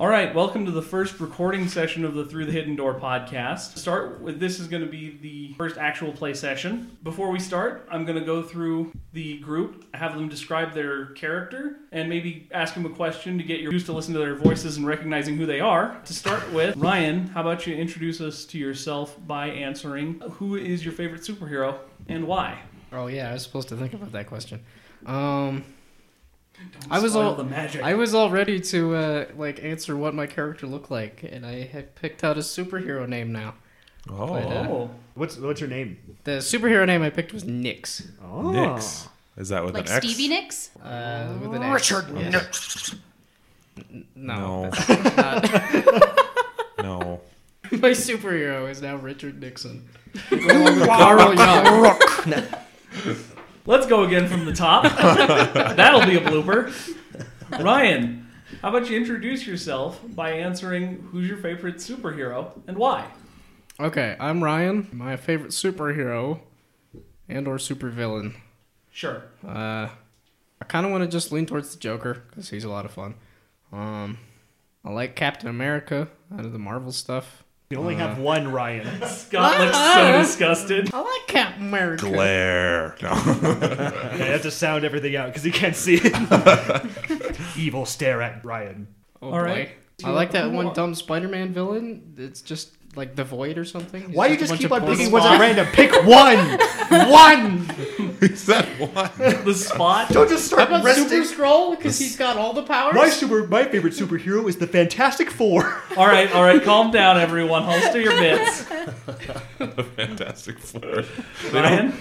All right, welcome to the first recording session of the Through the Hidden Door podcast. Start with, this is going to be the first actual play session. Before we start, I'm going to go through the group, have them describe their character, and maybe ask them a question to get you used to listening to their voices and recognizing who they are. To start with, Ryan, how about you introduce us to yourself by answering who is your favorite superhero and why? Oh yeah, I was supposed to think about that question. Um, Don't I was all- the magic. I was all ready to uh, like answer what my character looked like, and I had picked out a superhero name now. Oh, But, uh, oh, What's what's your name? The superhero name I picked was Nix. Oh, Nix. Is that with Like an X? Stevie Nicks? Uh, with an X. Yeah. Nix. No, No. that's not. No. my superhero is now Richard Nixon. Carl Young. Let's go again from the top. That'll be a blooper. Ryan, how about you introduce yourself by answering who's your favorite superhero and why? Okay, I'm Ryan. My favorite superhero and or supervillain. Sure. Uh, I kind of want to just lean towards the Joker because he's a lot of fun. Um, I like Captain America out of the Marvel stuff. You only have uh-huh. one Ryan. Scott looks so uh-huh. disgusted. I like Captain America. Glare. No. yeah, you have to sound everything out because he can't see it. Evil stare at Ryan. Oh, All boy. right. I like that one dumb Spider-Man villain. It's just like the Void or something. He's Why you just keep on picking portals. ones at random? Pick one. one. Is that one? The spot. Don't just How start about resting. Super Scroll? Because he's got all the powers. My super, my favorite superhero is the Fantastic Four. All right, all right, calm down, everyone. Holster your bits. the Fantastic Four. Ryan,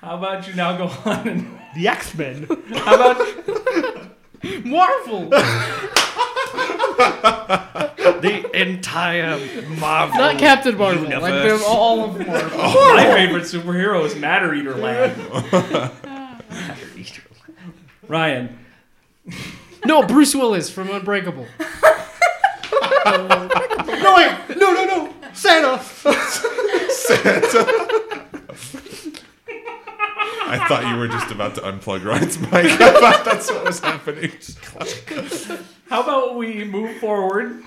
how about you now go on and The X Men. how about Marvel. the entire Marvel. Not Captain Marvel. Like Universe. they're all of Marvel. Oh, my favorite superhero is Matter Eater Lad. Ryan, no, Bruce Willis from Unbreakable. no wait, no no no, Santa. Santa. I thought you were just about to unplug Ryan's mic. I thought that's what was happening. how about we move forward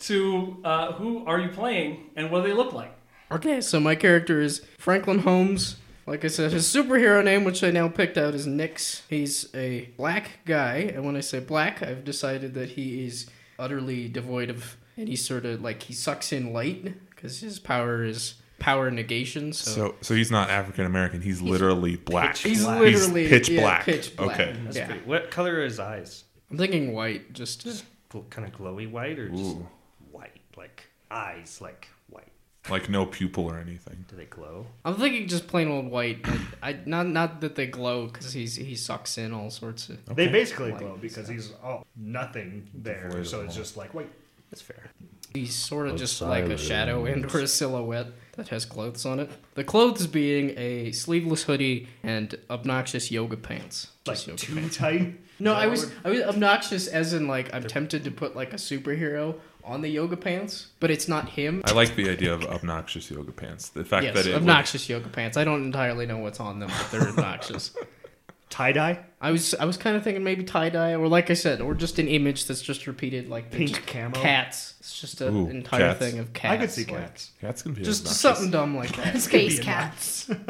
to uh, who are you playing and what do they look like? Okay, so my character is Franklin Holmes. Like I said, his superhero name, which I now picked out, is Nix. He's a black guy, and when I say black, I've decided that he is utterly devoid of any sort of like he sucks in light because his power is power negation. So, So, so he's not African American. He's literally black. he's black. literally pitch yeah, black. pitch black. Okay. That's yeah, pretty- What color are his eyes? I'm thinking white. Just Just kind of glowy white or just Ooh. white? Like eyes, like white. Like no pupil or anything. Do they glow? I'm thinking just plain old white. I, I not not that they glow because he's he sucks in all sorts of. They basically Light glow because he's all nothing there, Devoid so it's all. just like wait. That's fair. He's sort of just like a shadow and or a silhouette that has clothes on it. The clothes being a sleeveless hoodie and obnoxious yoga pants. Like yoga too pants. tight. No, I was I was obnoxious as in like I'm tempted to put like a superhero on the yoga pants, but it's not him. I like the idea of obnoxious yoga pants. The fact Yes, that it would- obnoxious yoga pants. I don't entirely know what's on them, but they're obnoxious. Tie dye. I was I was kind of thinking maybe tie dye or like I said, or just an image that's just repeated like Pink camo. cats. It's just an Ooh, entire cats. thing of cats. I could see like- cats. cats can be Just obnoxious. something dumb like that. Space cats.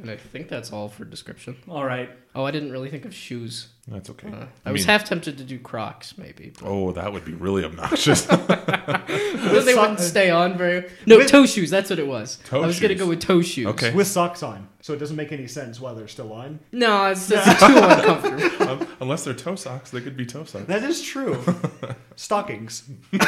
And I think that's all for description. All right. Oh, I didn't really think of shoes. That's okay. Uh, I I was half tempted to do Crocs, maybe. But Oh, that would be really obnoxious. then they wouldn't stay on very. No, With- toe shoes. That's what it was. Toe I was gonna go with toe shoes. Okay. With socks on, so it doesn't make any sense while they're still on. No, it's, it's too uncomfortable. Um, unless they're toe socks, they could be toe socks. That is true. Stockings.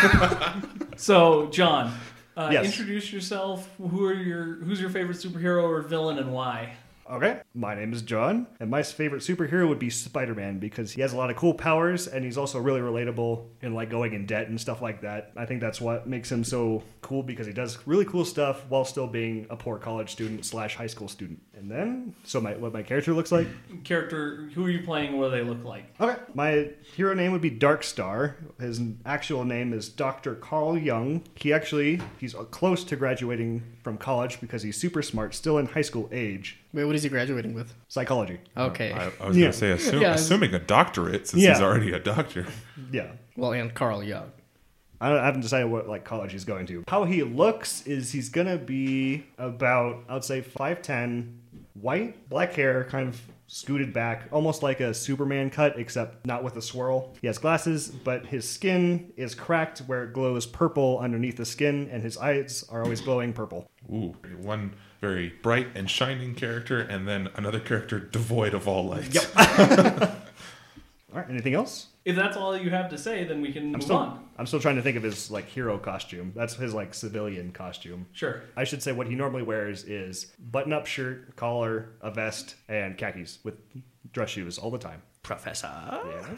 So, John, uh, Yes. introduce yourself. Who are your who's your favorite superhero or villain and why? Okay, my name is John, and my favorite superhero would be Spider Man because he has a lot of cool powers and he's also really relatable in like going in debt and stuff like that. I think that's what makes him so cool because he does really cool stuff while still being a poor college student slash high school student. And then, so my what my character looks like. Character, who are you playing? What do they look like? Okay, my hero name would be Dark Star. His actual name is Dr. Carl Young. He actually he's close to graduating from college because he's super smart, still in high school age. Wait, what is he graduating with? Psychology. Oh, okay. I, I was Yeah. gonna say, assume, Yeah, assuming a doctorate since Yeah. he's already a doctor. Yeah. well, and Carl Young. I, don't, I haven't decided what like college he's going to. How he looks is he's gonna be about I would say five ten, white, black hair, kind of scooted back, almost like a Superman cut, except not with a swirl. He has glasses, but his skin is cracked where it glows purple underneath the skin, and his eyes are always glowing purple. Ooh, one very bright and shining character, and then another character devoid of all lights. Yep. All right. Anything else? If that's all you have to say, then we can I'm move still, on. I'm still trying to think of his like hero costume. That's his like civilian costume. Sure. I should say what he normally wears is button-up shirt, collar, a vest, and khakis with dress shoes all the time. Professor.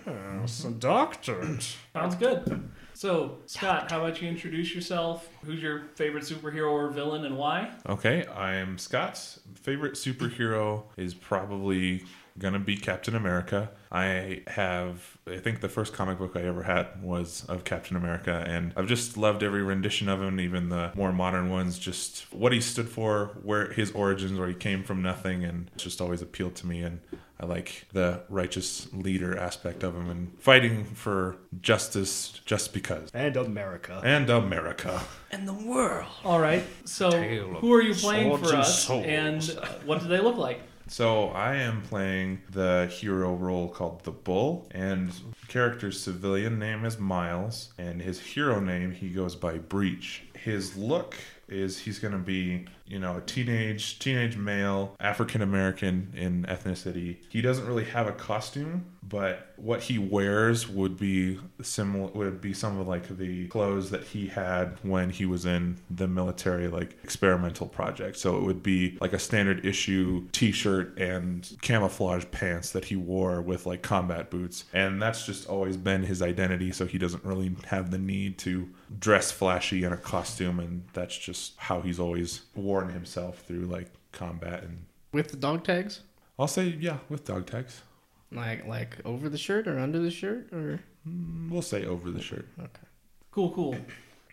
Yes, a doctor. Sounds good. So, Scott, how about you introduce yourself? Who's your favorite superhero or villain and why? Okay, I am Scott's favorite superhero is probably gonna be Captain America. I have, I think the first comic book I ever had was of Captain America, and I've just loved every rendition of him, even the more modern ones. Just what he stood for, where his origins, where he came from nothing, and it's just always appealed to me. And I like the righteous leader aspect of him and fighting for justice just because. And America. And America. And the world. All right. So, who are you playing for and us, souls. and what do they look like? So I am playing the hero role called the Bull, and character's civilian name is Miles, and his hero name he goes by Breach. His look is he's going to be, you know, a teenage teenage male, African American in ethnicity. He doesn't really have a costume, but what he wears would be similar would be some of like the clothes that he had when he was in the military like experimental project. So it would be like a standard issue t-shirt and camouflage pants that he wore with like combat boots. And that's just always been his identity, so he doesn't really have the need to dress flashy in a costume and that's just how he's always worn himself through like combat and With the dog tags? I'll say yeah, with dog tags. Like like over the shirt or under the shirt or mm, We'll say over the shirt. okay. Cool, cool.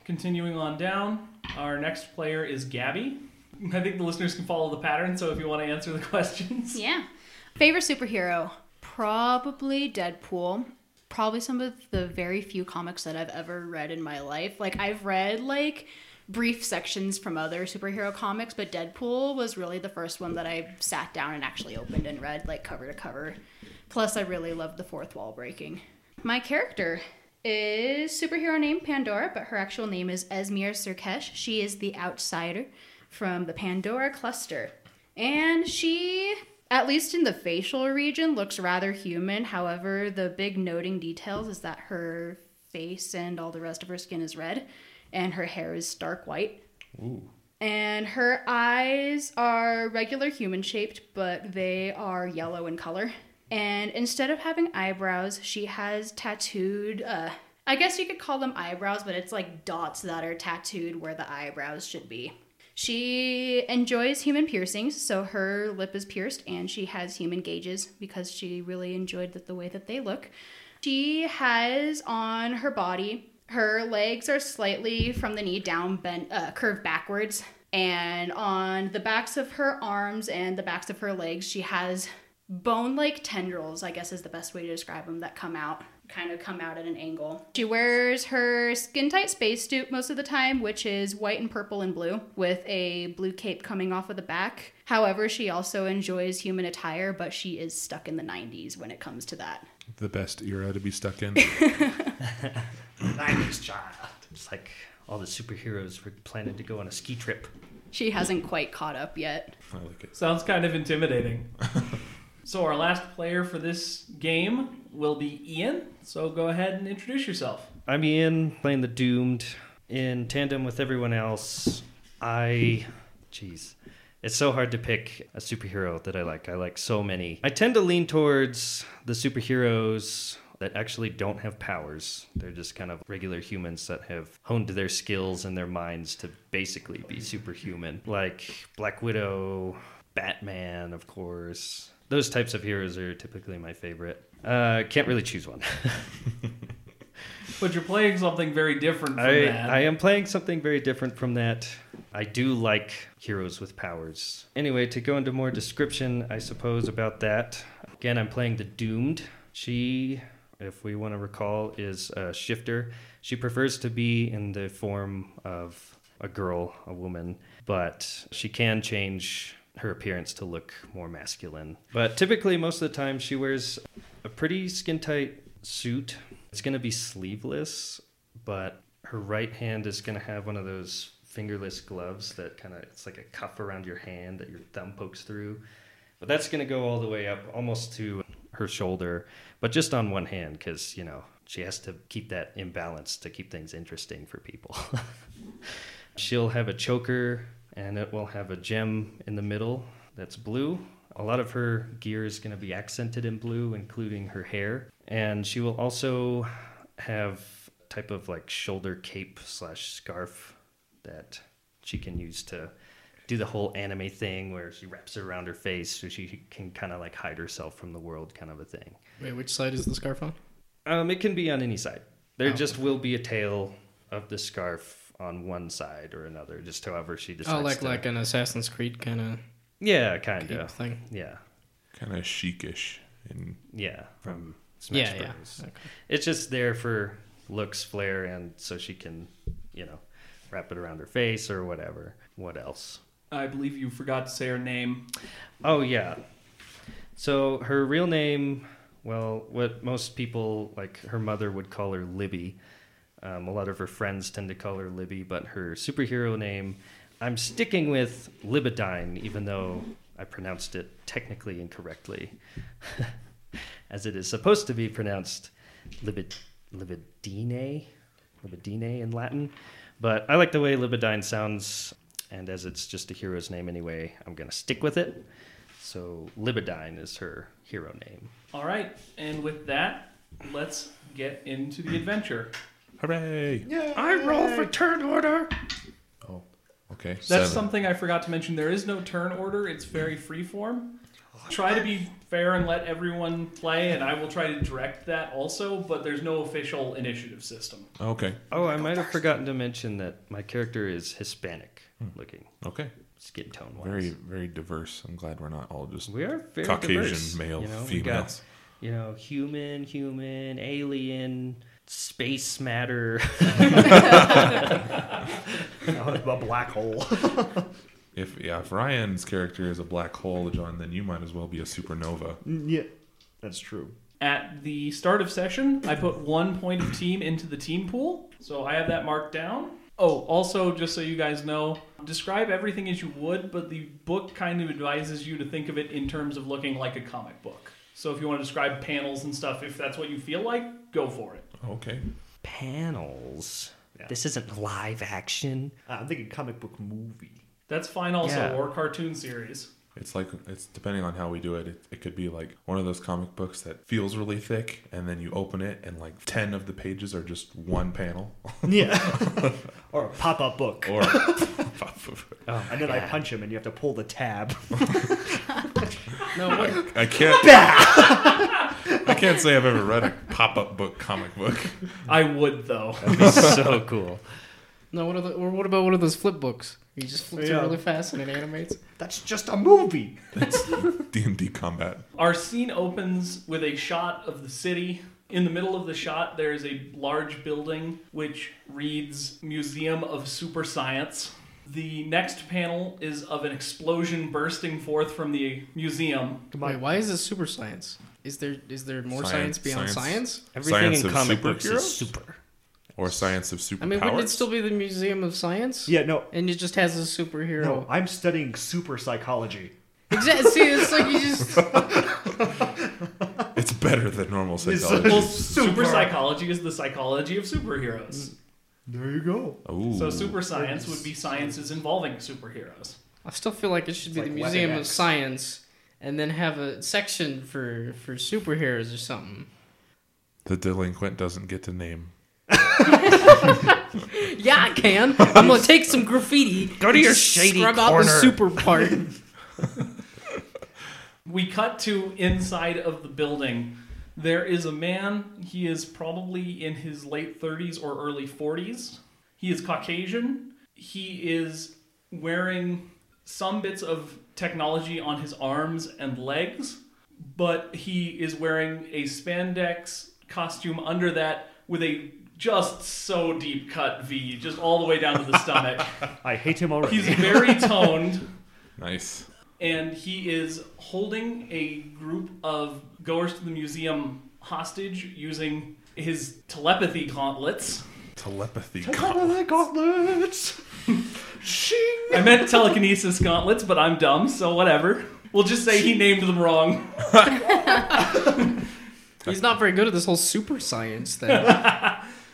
Continuing on down, our next player is Gabby. I think the listeners can follow the pattern, so if you want to answer the questions. Yeah. Favorite superhero? Probably Deadpool. Probably some of the very few comics that I've ever read in my life. Like, I've read, like, brief sections from other superhero comics, but Deadpool was really the first one that I sat down and actually opened and read, like, cover to cover. Plus, I really loved the fourth wall breaking. My character is superhero named Pandora, but her actual name is Esmir Sirkesh. She is the outsider from the Pandora cluster. And she, at least in the facial region, looks rather human. However, the big noting details is that her face and all the rest of her skin is red, and her hair is dark white. And her eyes are regular human shaped, but they are yellow in color. And instead of having eyebrows, she has tattooed, uh, I guess you could call them eyebrows, but it's like dots that are tattooed where the eyebrows should be. She enjoys human piercings, so her lip is pierced and she has human gauges because she really enjoyed the, the way that they look. She has on her body, her legs are slightly from the knee down, bent, uh, curved backwards. And on the backs of her arms and the backs of her legs, she has bone like tendrils, I guess is the best way to describe them, that come out, kind of come out at an angle. She wears her skin tight spacesuit most of the time, which is white and purple and blue, with a blue cape coming off of the back. However, she also enjoys human attire, but she is stuck in the 90s when it comes to that. The best era to be stuck in. 90s child. It's like all the superheroes were planning to go on a ski trip. She hasn't quite caught up yet. I like it. Sounds kind of intimidating. so, our last player for this game will be Ian. So, go ahead and introduce yourself. I'm Ian, playing the Doomed in tandem with everyone else. I, jeez, it's so hard to pick a superhero that I like. I like so many. I tend to lean towards the superheroes that actually don't have powers. They're just kind of regular humans that have honed their skills and their minds to basically be superhuman. Like Black Widow, Batman, of course. Those types of heroes are typically my favorite. Uh, can't really choose one. But you're playing something very different from I, that. I am playing something very different from that. I do like heroes with powers. Anyway, to go into more description, I suppose, about that. Again, I'm playing the Doomed. She if we want to recall, is a shifter. She prefers to be in the form of a girl, a woman, but she can change her appearance to look more masculine. But typically, most of the time, she wears a pretty skin tight suit. It's going to be sleeveless, but her right hand is going to have one of those fingerless gloves that kind of it's like a cuff around your hand that your thumb pokes through. But that's going to go all the way up almost to her shoulder, but just on one hand because, you know, she has to keep that imbalance to keep things interesting for people. She'll have a choker and it will have a gem in the middle that's blue. A lot of her gear is going to be accented in blue, including her hair. And she will also have type of like shoulder cape slash scarf that she can use to do the whole anime thing where she wraps it around her face so she can kind of like hide herself from the world kind of a thing. Wait, which side is the scarf on? Um, it can be on any side. There Oh. just will be a tail of the scarf on one side or another, just however she decides. Oh, like to- like an Assassin's Creed kind of yeah, kind of. thing. Yeah, Kind of Sheikish. And yeah, from Smash Yeah, yeah. Bros. Okay. It's just there for looks, flair, and so she can, you know, wrap it around her face or whatever. What else? I believe you forgot to say her name. Oh yeah. So her real name, well, what most people like her mother would call her Libby. Um, a lot of her friends tend to call her Libby, but her superhero name, I'm sticking with Libidine, even though I pronounced it technically incorrectly, as it is supposed to be pronounced Libid, Libidine, Libidine in Latin. But I like the way Libidine sounds, and as it's just a hero's name anyway, I'm going to stick with it. So Libidine is her hero name. All right, and with that, let's get into the adventure. hooray! I roll for turn order. Oh, okay. That's seven. something I forgot to mention. There is no turn order. It's very freeform. Oh, try to be fair and let everyone play, and I will try to direct that also. But there's no official initiative system. Okay. Oh, I might have forgotten to mention that my character is Hispanic looking, Okay. skin tone wise. Very, very diverse. I'm glad we're not all just we are very Caucasian diverse. male you know, we got, females. you know, human, human, alien, space matter. a black hole. If yeah, if Ryan's character is a black hole, John, then you might as well be a supernova. Mm, yeah, that's true. At the start of session, I put one point of team into the team pool, so I have that marked down. Oh, also, just so you guys know, describe everything as you would, but the book kind of advises you to think of it in terms of looking like a comic book. So if you want to describe panels and stuff, if that's what you feel like, go for it. Okay. Panels. Yeah. This isn't live action. Uh, I'm thinking comic book movie. That's fine also, Yeah. or cartoon series. It's like it's depending on how we do it, it. It could be like one of those comic books that feels really thick, and then you open it, and like ten of the pages are just one panel. Yeah. or a pop up book. Or Oh, and then I punch him and you have to pull the tab. No, what, I can't. I can't say I've ever read a pop-up book comic book. I would, though. That'd be so cool. No. What, are the, or what about one of those flip books? You just flip through Yeah. really fast and it animates. That's just a movie. That's D and D combat. Our scene opens with a shot of the city. In the middle of the shot, there is a large building which reads Museum of Super Science. The next panel is of an explosion bursting forth from the museum. Wait, why is this super science? Is there is there more science, Science- beyond science. science? Everything Science in comic books is super. Or science of superpowers. I mean, wouldn't it still be the Museum of Science? Yeah, no. And it just has a superhero. No, I'm studying super psychology. Exactly. See, it's like you just. It's better than normal psychology. Well, Super. super psychology is the psychology of superheroes. Mm. There you go. Ooh. So super science would be sciences involving superheroes. I still feel like it should be It's the Museum of Science, and then have a section for for superheroes or something. the delinquent doesn't get to name. Yeah, I can. I'm gonna take some graffiti. Go to your just shady scrub out corner. the super part. We cut to inside of the building. There is a man. He is probably in his late 30s or early 40s. He is Caucasian. He is wearing some bits of technology on his arms and legs, but he is wearing a spandex costume under that with a just so deep cut V, just all the way down to the stomach. I hate him already. He's very toned. Nice. and he is holding a group of goers to the museum hostage using his telepathy gauntlets. Telepathy. the gauntlets. Shing. I meant telekinesis gauntlets, but I'm dumb, so whatever. We'll just say he named them wrong. He's not very good at this whole super science thing.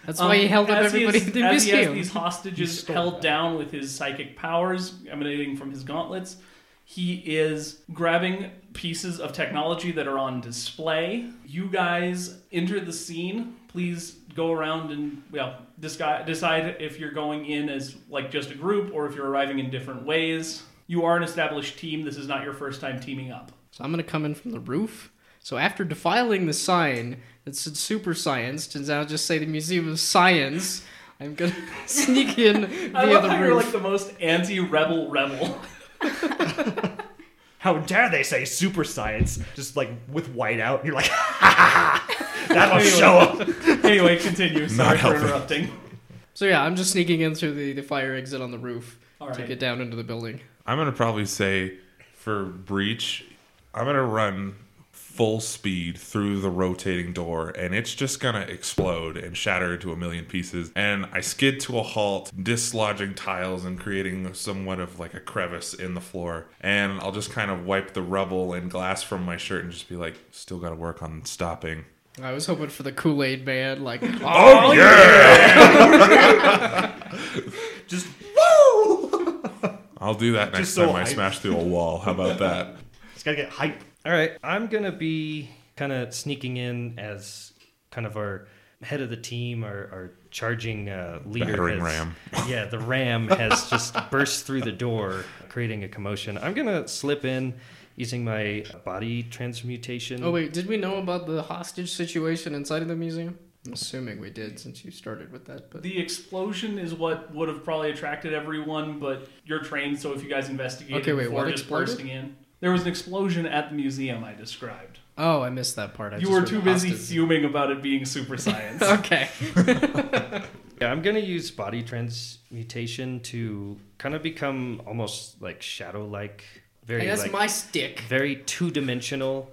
That's why he Um, held up as he everybody is- at the as he has these hostages held down with his psychic powers emanating from his gauntlets. He is grabbing pieces of technology that are on display. You guys enter the scene. Please go around and well disguise, decide if you're going in as like just a group or if you're arriving in different ways. You are an established team. This is not your first time teaming up. So I'm gonna come in from the roof. So after defiling the sign that said super science, and now just say the Museum of Science, I'm gonna sneak in I via love the how roof. you're like the most anti-rebel rebel. How dare they say super science? Just like with white out. You're like, ha that'll show up. anyway, continue. Sorry for helping. interrupting. So yeah, I'm just sneaking in through the, the fire exit on the roof All to right. get down into the building. I'm gonna probably say for breach, I'm gonna run full speed through the rotating door and it's just gonna explode and shatter into a million pieces. And i skid to a halt dislodging tiles and creating somewhat of like a crevice in the floor. And i'll just kind of wipe the rubble and glass from my shirt and just be like still gotta work on stopping. I was hoping for the Kool Aid Man, like, oh, oh yeah! Just woo! i'll do that next Just so time i hype. smash through a wall. How about that? It's gotta get hype. All right, I'm gonna be kind of sneaking in as kind of our head of the team, our, our charging uh, leader. Battering has- ram. Yeah, the ram has just burst through the door, creating a commotion. I'm gonna slip in using my body transmutation. oh wait, did we know about the hostage situation inside of the museum? I'm assuming we did since you started with that. But The explosion is what would have probably attracted everyone, but you're trained, so if you guys investigate Okay, wait, before what just exploded? bursting in, there was an explosion at the museum. I described. oh, I missed that part. I you just were too busy hostage. fuming about it being super science. okay. Yeah, I'm gonna use body transmutation to kind of become almost like shadow-like, very Hey, that's like, my stick. very two-dimensional.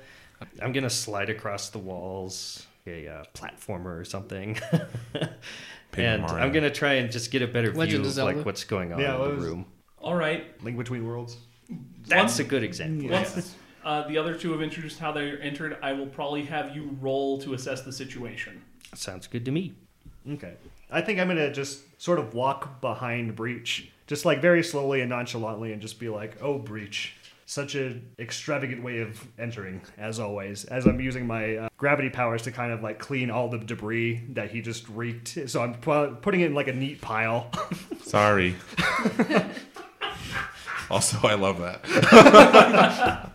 I'm gonna slide across the walls, a uh, platformer or something, and Mario. I'm gonna try and just get a better Legend view of of like what's going on Yeah, in the was- room. All right. Link between worlds. That's a good example. Once uh, the other two have introduced how they're entered, I will probably have you roll to assess the situation. Sounds good to me. Okay. I think I'm gonna just sort of walk behind Breach, just like very slowly and nonchalantly, and just be like, "Oh, Breach." Such an extravagant way of entering, as always. As I'm using my uh, gravity powers to kind of like clean all the debris that he just wreaked. So I'm pu- putting it in like a neat pile. Sorry. also, I love that.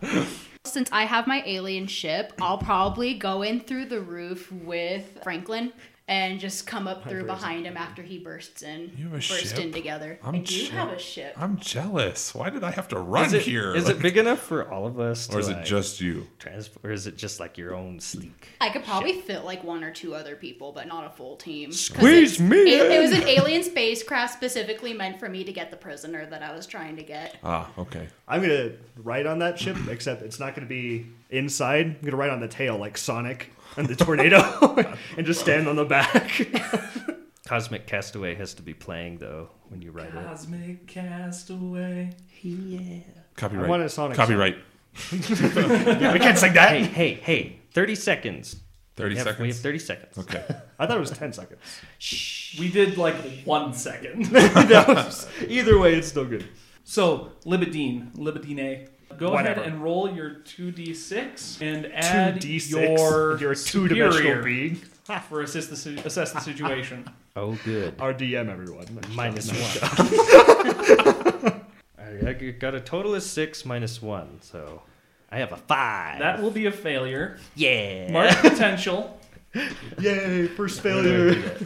Since I have my alien ship, I'll probably go in through the roof with Franklin and just come up through behind him after he bursts in. You have a burst ship? in together. I'm I do chip- have a ship. I'm jealous. Why did I have to run Is it, here? is it big enough for all of us? To or is it like, just you? transport, or is it just like your own sleek? I could probably fit like one or two other people, but not a full team. Squeeze me It, it was an alien spacecraft specifically meant for me to get the prisoner that I was trying to get. Ah, okay. I'm gonna ride on that ship, except it's not gonna be inside. I'm gonna ride on the tail like Sonic and the tornado, and just stand on the back. Cosmic Castaway has to be playing though when you write it. Cosmic castaway. Yeah. Copyright. I want a Sonic Copyright. yeah, we can't sing that. Hey, hey, hey! Thirty seconds. 30 We have, seconds. We have thirty seconds. Okay. I thought it was ten seconds. Shh. We did like one second. Either way, it's still good. So, Libidine, Libidine, go Whatever. ahead and roll your 2d6 and add 2d6. your You're a two-dimensional superior being. for assist the, si- assess the situation. Oh, good. Our DM, everyone. Minus one. I I got a total of six minus one, so I have a five. That will be a failure. yeah. Mark potential. Yay! First failure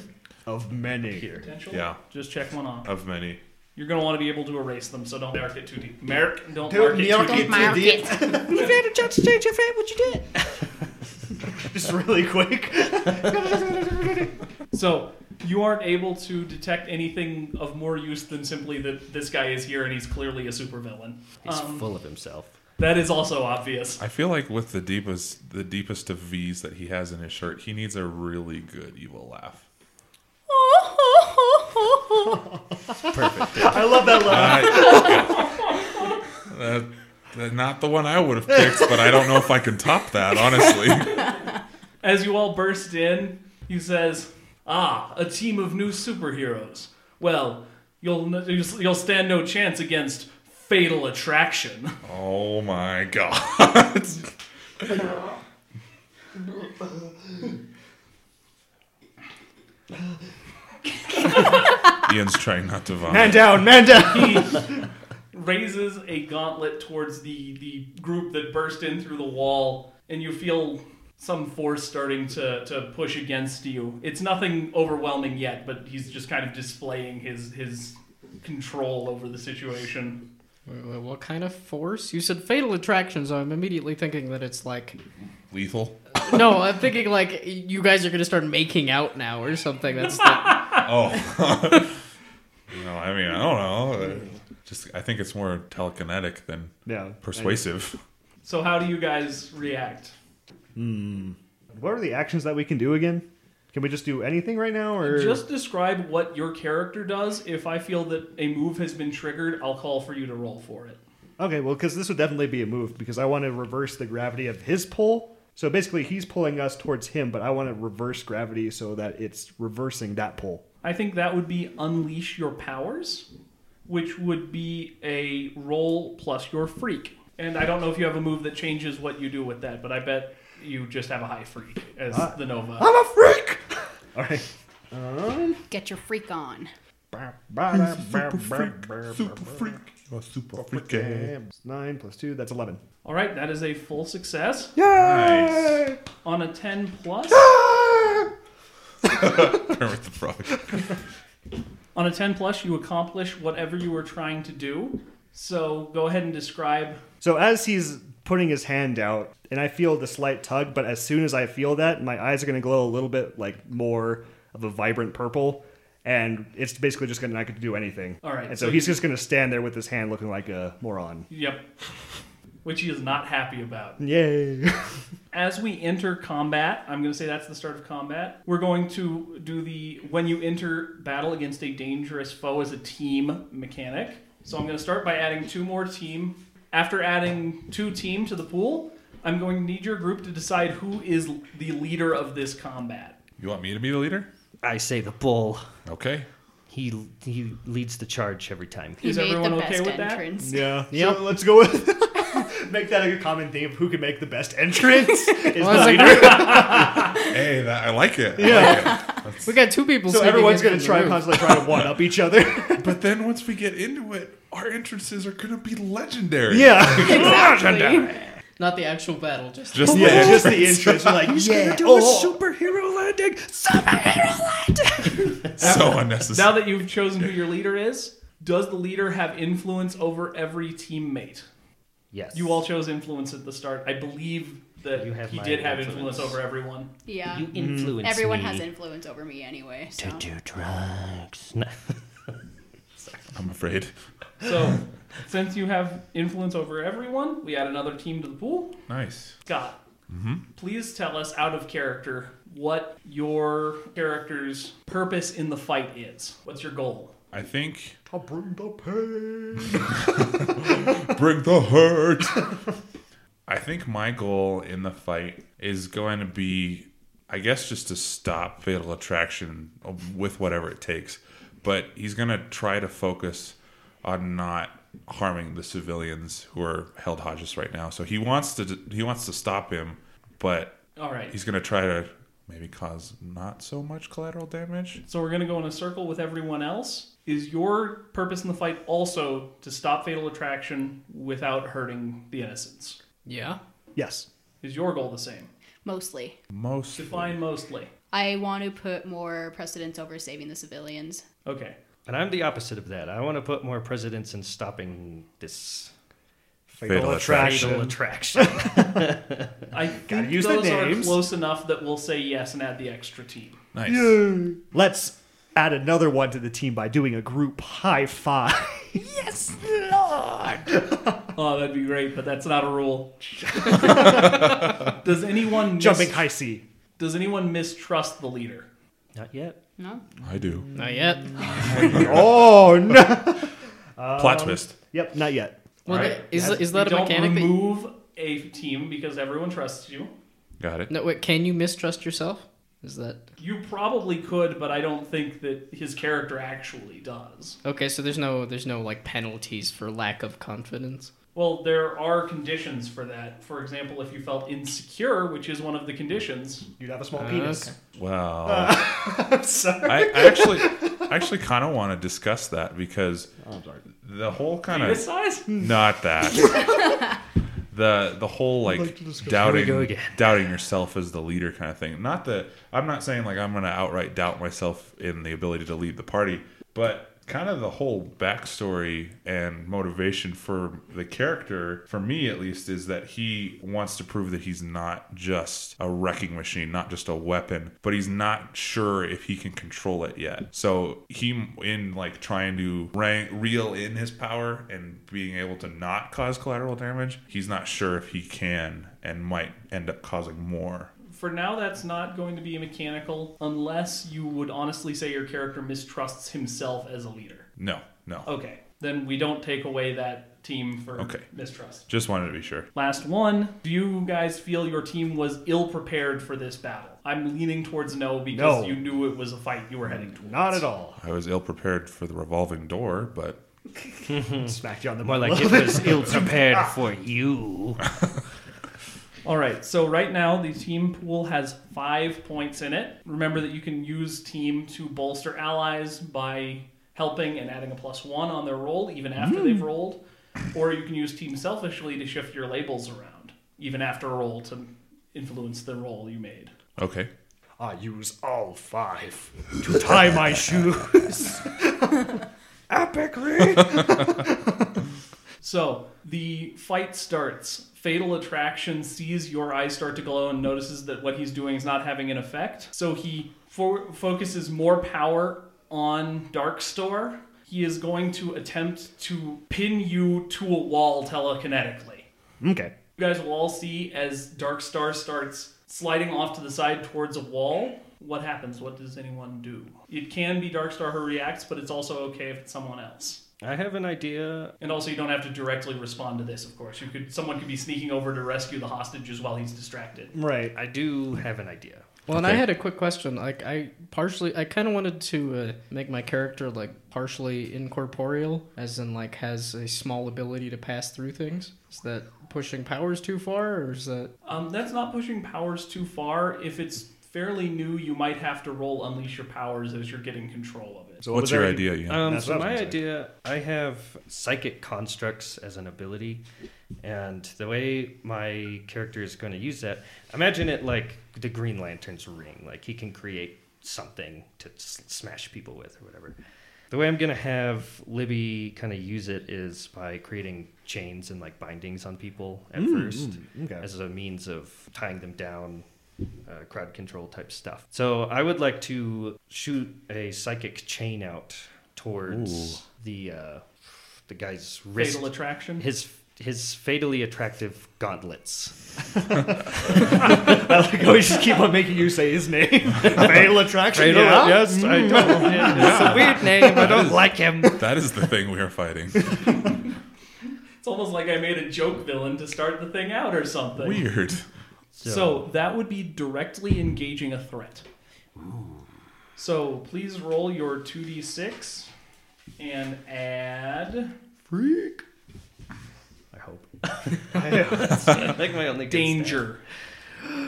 of many. Potential. Yeah. Just check one off. Of many. You're going to want to be able to erase them, so don't mark it too deep. Mark, don't Don't mark it too mark deep. it. Mark it. You've had a chance to change your fate. What you did? just really quick. So you aren't able to detect anything of more use than simply that this guy is here and he's clearly a supervillain. He's Um, full of himself. that is also obvious. I feel like with the deepest, the deepest of V's that he has in his shirt, he needs a really good evil laugh. Perfect. I love that laugh. I- Uh, uh, not the one I would have picked, but I don't know if I can top that, honestly. As you all burst in, he says, "Ah, a team of new superheroes. Well, you'll you'll stand no chance against Fatal Attraction." Oh my god. Ian's trying not to vomit. Man down, man down. he raises a gauntlet towards the the group that burst in through the wall, and you feel some force starting to, to push against you. It's nothing overwhelming yet, but he's just kind of displaying his his control over the situation. Wait, wait, What kind of force? You said fatal attraction, so I'm immediately thinking that it's like. Lethal. No, I'm thinking like you guys are gonna start making out now or something. That's the, Oh. no, I mean, I don't know. Just, I think it's more telekinetic than Yeah. persuasive. So how do you guys react? Hmm. What are the actions that we can do again? Can we just do anything right now, or Just describe what your character does. If I feel that a move has been triggered, I'll call for you to roll for it. Okay, well, because this would definitely be a move because I want to reverse the gravity of his pull. So basically, he's pulling us towards him, but I want to reverse gravity so that it's reversing that pull. I think that would be unleash your powers, which would be a roll plus your freak. And I don't know if you have a move that changes what you do with that, but I bet you just have a high freak as Ah. the Nova. I'm a freak. All right. Um, Get your freak on. Super freak. Super freak. You're a super freaky. Nine plus two, that's eleven. All right, that is a full success Nice. on a 10 plus. Kermit the Frog. On a 10 plus, you accomplish whatever you were trying to do. So go ahead and describe. So as he's putting his hand out, and I feel the slight tug, but as soon as I feel that, my eyes are going to glow a little bit like more of a vibrant purple, and it's basically just going to not do anything. All right, And so, so he's you- just going to stand there with his hand looking like a moron. Yep. Which he is not happy about. Yay! As we enter combat, I'm going to say that's the start of combat. We're going to do the when you enter battle against a dangerous foe as a team mechanic. So I'm going to start by adding two more team. After adding two team to the pool, I'm going to need your group to decide who is the leader of this combat. You want me to be the leader? I say the bull. Okay. He he leads the charge every time. He Is made everyone the okay best with that? entrance. yeah. Yep. So let's go with make that a common theme of who can make the best entrance. Is Well, the leader. like, Hey, that, I like it. I Yeah. like it. We got two people. So everyone's going to the try roof. constantly try to one up each other. But then once we get into it, our entrances are going to be legendary. yeah. Exactly. Not the actual battle, just Just Yeah, the just the entrance. entrance. You're like, yeah. Do oh. a superhero landing. Superhero landing. so unnecessary. Now that you've chosen who your leader is, does the leader have influence over every teammate? Yes. You all chose influence at the start. I believe that You have he my did have influence. influence over everyone. Yeah. You influence Everyone me has influence over me anyway. So. to do drugs. No. I'm afraid. So, since you have influence over everyone, we add another team to the pool. Nice. Scott, Mm-hmm. please tell us out of character what your character's purpose in the fight is. What's your goal? I think I'll bring the pain. bring the hurt. I think my goal in the fight is going to be, I guess, just to stop Fatal Attraction with whatever it takes. But he's going to try to focus on not harming the civilians who are held hostage right now. So he wants to he wants to stop him, but All right. he's going to try to maybe cause not so much collateral damage. So we're going to go in a circle with everyone else. Is your purpose in the fight also to stop fatal attraction without hurting the innocents? yeah. Yes. Is your goal the same? Mostly. Most Define mostly. I want to put more precedence over saving the civilians. Okay. And I'm the opposite of that. I want to put more precedence in stopping this Fatal attraction. Fatal attraction. I think use the those are names. close enough that we'll say yes and add the extra team. Nice. Let's add another one to the team by doing a group high five. yes, Lord. Oh, that'd be great, but that's not a rule. does anyone mis- Jumping high C. Does anyone mistrust the leader? Not yet. No. I do. Not yet. Oh no. Plot um, twist. Yep, not yet. Well, Alright. is, is that we a don't mechanic that you, remove a team because everyone trusts you. Got it. no, wait, can you mistrust yourself? Is that You probably could, but I don't think that his character actually does. okay? So there's no there's no like penalties for lack of confidence. Well, there are conditions for that. For example, if you felt insecure, which is one of the conditions, You'd have a small Uh, penis. okay. Well, I'm sorry. I, I actually, I actually kind of want to discuss that because the whole kind of size. not that the the whole like Here we doubting go again. doubting yourself as the leader kind of thing. Not that I'm not saying like I'm going to outright doubt myself in the ability to lead the party, but kind of the whole backstory and motivation for the character, for me at least, is that he wants to prove that he's not just a wrecking machine, not just a weapon, but he's not sure if he can control it yet. So he, in like trying to rank, reel in his power and being able to not cause collateral damage, he's not sure if he can and might end up causing more. For now, that's not going to be mechanical unless you would honestly say your character mistrusts himself as a leader. No, no. Okay, then we don't take away that team for Okay. mistrust. Just wanted to be sure. Last one. Do you guys feel your team was ill prepared for this battle? I'm leaning towards no because No. you knew it was a fight you were heading towards. Not at all. I was ill prepared for the revolving door, but Smacked you on the More butt. like it was ill prepared for you. All right, so right now the team pool has five points in it. Remember that you can use team to bolster allies by helping and adding a plus one on their roll even after hmm. they've rolled, or you can use team selfishly to shift your labels around even after a roll to influence the roll you made. okay. I use all five to tie my shoes. Epically. So the fight starts. Fatal Attraction sees your eyes start to glow and notices that what he's doing is not having an effect. So he for- focuses more power on Darkstar. He is going to attempt to pin you to a wall telekinetically. okay. You guys will all see as Darkstar starts sliding off to the side towards a wall. What happens? What does anyone do? It can be Darkstar who reacts, but it's also okay if it's someone else. I have an idea. And also, you don't have to directly respond to this. Of course, you could. Someone could be sneaking over to rescue the hostages while he's distracted. Right. I do have an idea. Well, and I had a quick question. Like, I partially, I kind of wanted to uh, make my character like partially incorporeal, as in like has a small ability to pass through things. Is that pushing powers too far, or is that? Um, that's not pushing powers too far. If it's fairly new, you might have to roll unleash your powers as you're getting control of it. So What's was your that? idea? Yeah. Um, so what I was my idea, I have psychic constructs as an ability, and the way my character is going to use that, imagine it like the Green Lantern's ring. Like he can create something to s- smash people with or whatever. The way I'm going to have Libby kind of use it is by creating chains and like bindings on people at first Okay. as a means of tying them down, uh, crowd control type stuff. So I would like to shoot a psychic chain out towards the uh, the guy's wrist, Fatal attraction. his his fatally attractive gauntlets. I like how we just keep on making you say his name. Fatal attraction. Fatal- yeah. Yes, I don't. It's a weird name. I don't like him. that is the thing we are fighting. It's almost like I made a joke villain to start the thing out or something. Weird. So, that would be directly engaging a threat. So please roll your 2d6 and add Freak. I hope. I think my only danger.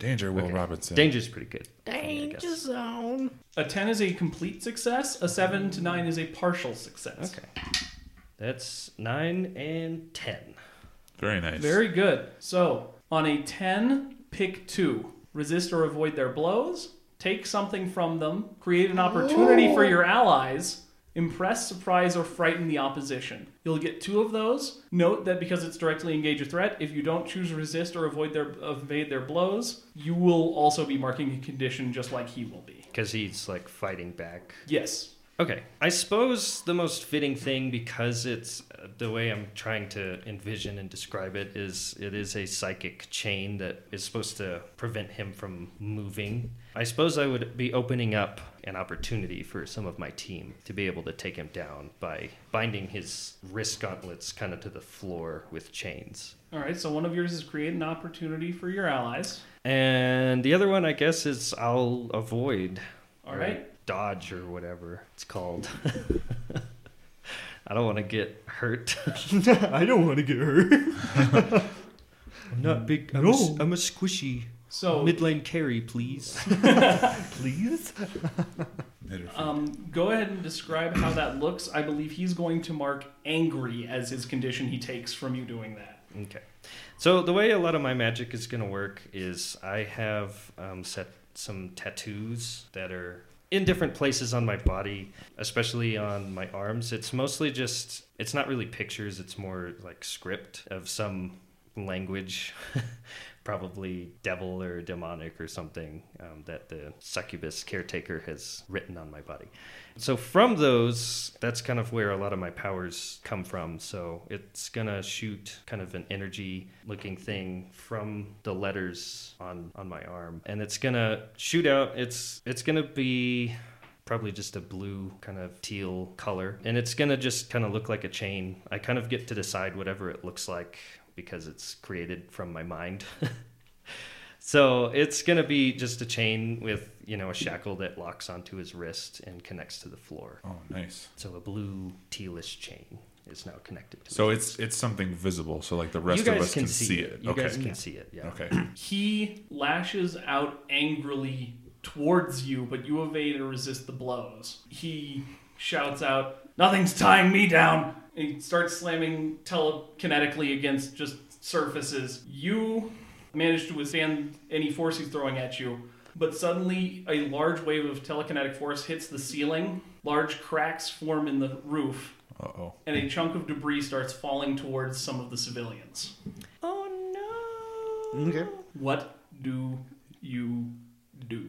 Danger, Will Okay. Robinson. stat. Danger's pretty good. Danger guess. zone. A 10 is a complete success, a 7 to 9 is a partial success. Okay. That's nine and ten. Very nice. Very good. So, on a 10, pick 2. Resist or avoid their blows, take something from them, create an opportunity for your allies, Impress, surprise, or frighten the opposition. You'll get two of those. Note that because it's directly engage a threat, if you don't choose resist or avoid their evade their blows, you will also be marking a condition just like he will be. Because he's like fighting back. Yes. Okay. I suppose the most fitting thing, because it's uh, the way I'm trying to envision and describe it, is it is a psychic chain that is supposed to prevent him from moving. I suppose I would be opening up an opportunity for some of my team to be able to take him down by binding his wrist gauntlets kind of to the floor with chains. All right. So one of yours is create an opportunity for your allies. And the other one, I guess, is I'll avoid. All right. right. Dodge or whatever it's called. I don't want to get hurt. I don't want to get hurt. I'm not big. I'm, No. a, s- I'm a squishy So mid lane carry, please. Please? Um, go ahead and describe how that looks. I believe he's going to mark angry as his condition he takes from you doing that. Okay. So the way a lot of my magic is going to work is I have um, set some tattoos that are in different places on my body, especially on my arms. It's mostly just, it's not really pictures, it's more like script of some language, probably devil or demonic or something um, that the succubus caretaker has written on my body. So from those, that's kind of where a lot of my powers come from. So it's gonna shoot kind of an energy looking thing from the letters on on my arm, and it's gonna shoot out. It's it's gonna be probably just a blue kind of teal color, and it's gonna just kind of look like a chain. I kind of get to decide whatever it looks like because it's created from my mind. So it's gonna be just a chain with you know a shackle that locks onto his wrist and connects to the floor. Oh, nice. So a blue tealish chain is now connected to. So his it's it's something visible, so like the rest of us can, see it. You okay. guys can see it. Yeah. Okay. He lashes out angrily towards you, but you evade and resist the blows. He shouts out, Nothing's tying me down! And he starts slamming telekinetically against just surfaces. You manage to withstand any force he's throwing at you, but suddenly a large wave of telekinetic force hits the ceiling. Large cracks form in the roof, Uh oh. and a chunk of debris starts falling towards some of the civilians. Oh no. Okay. What do you do?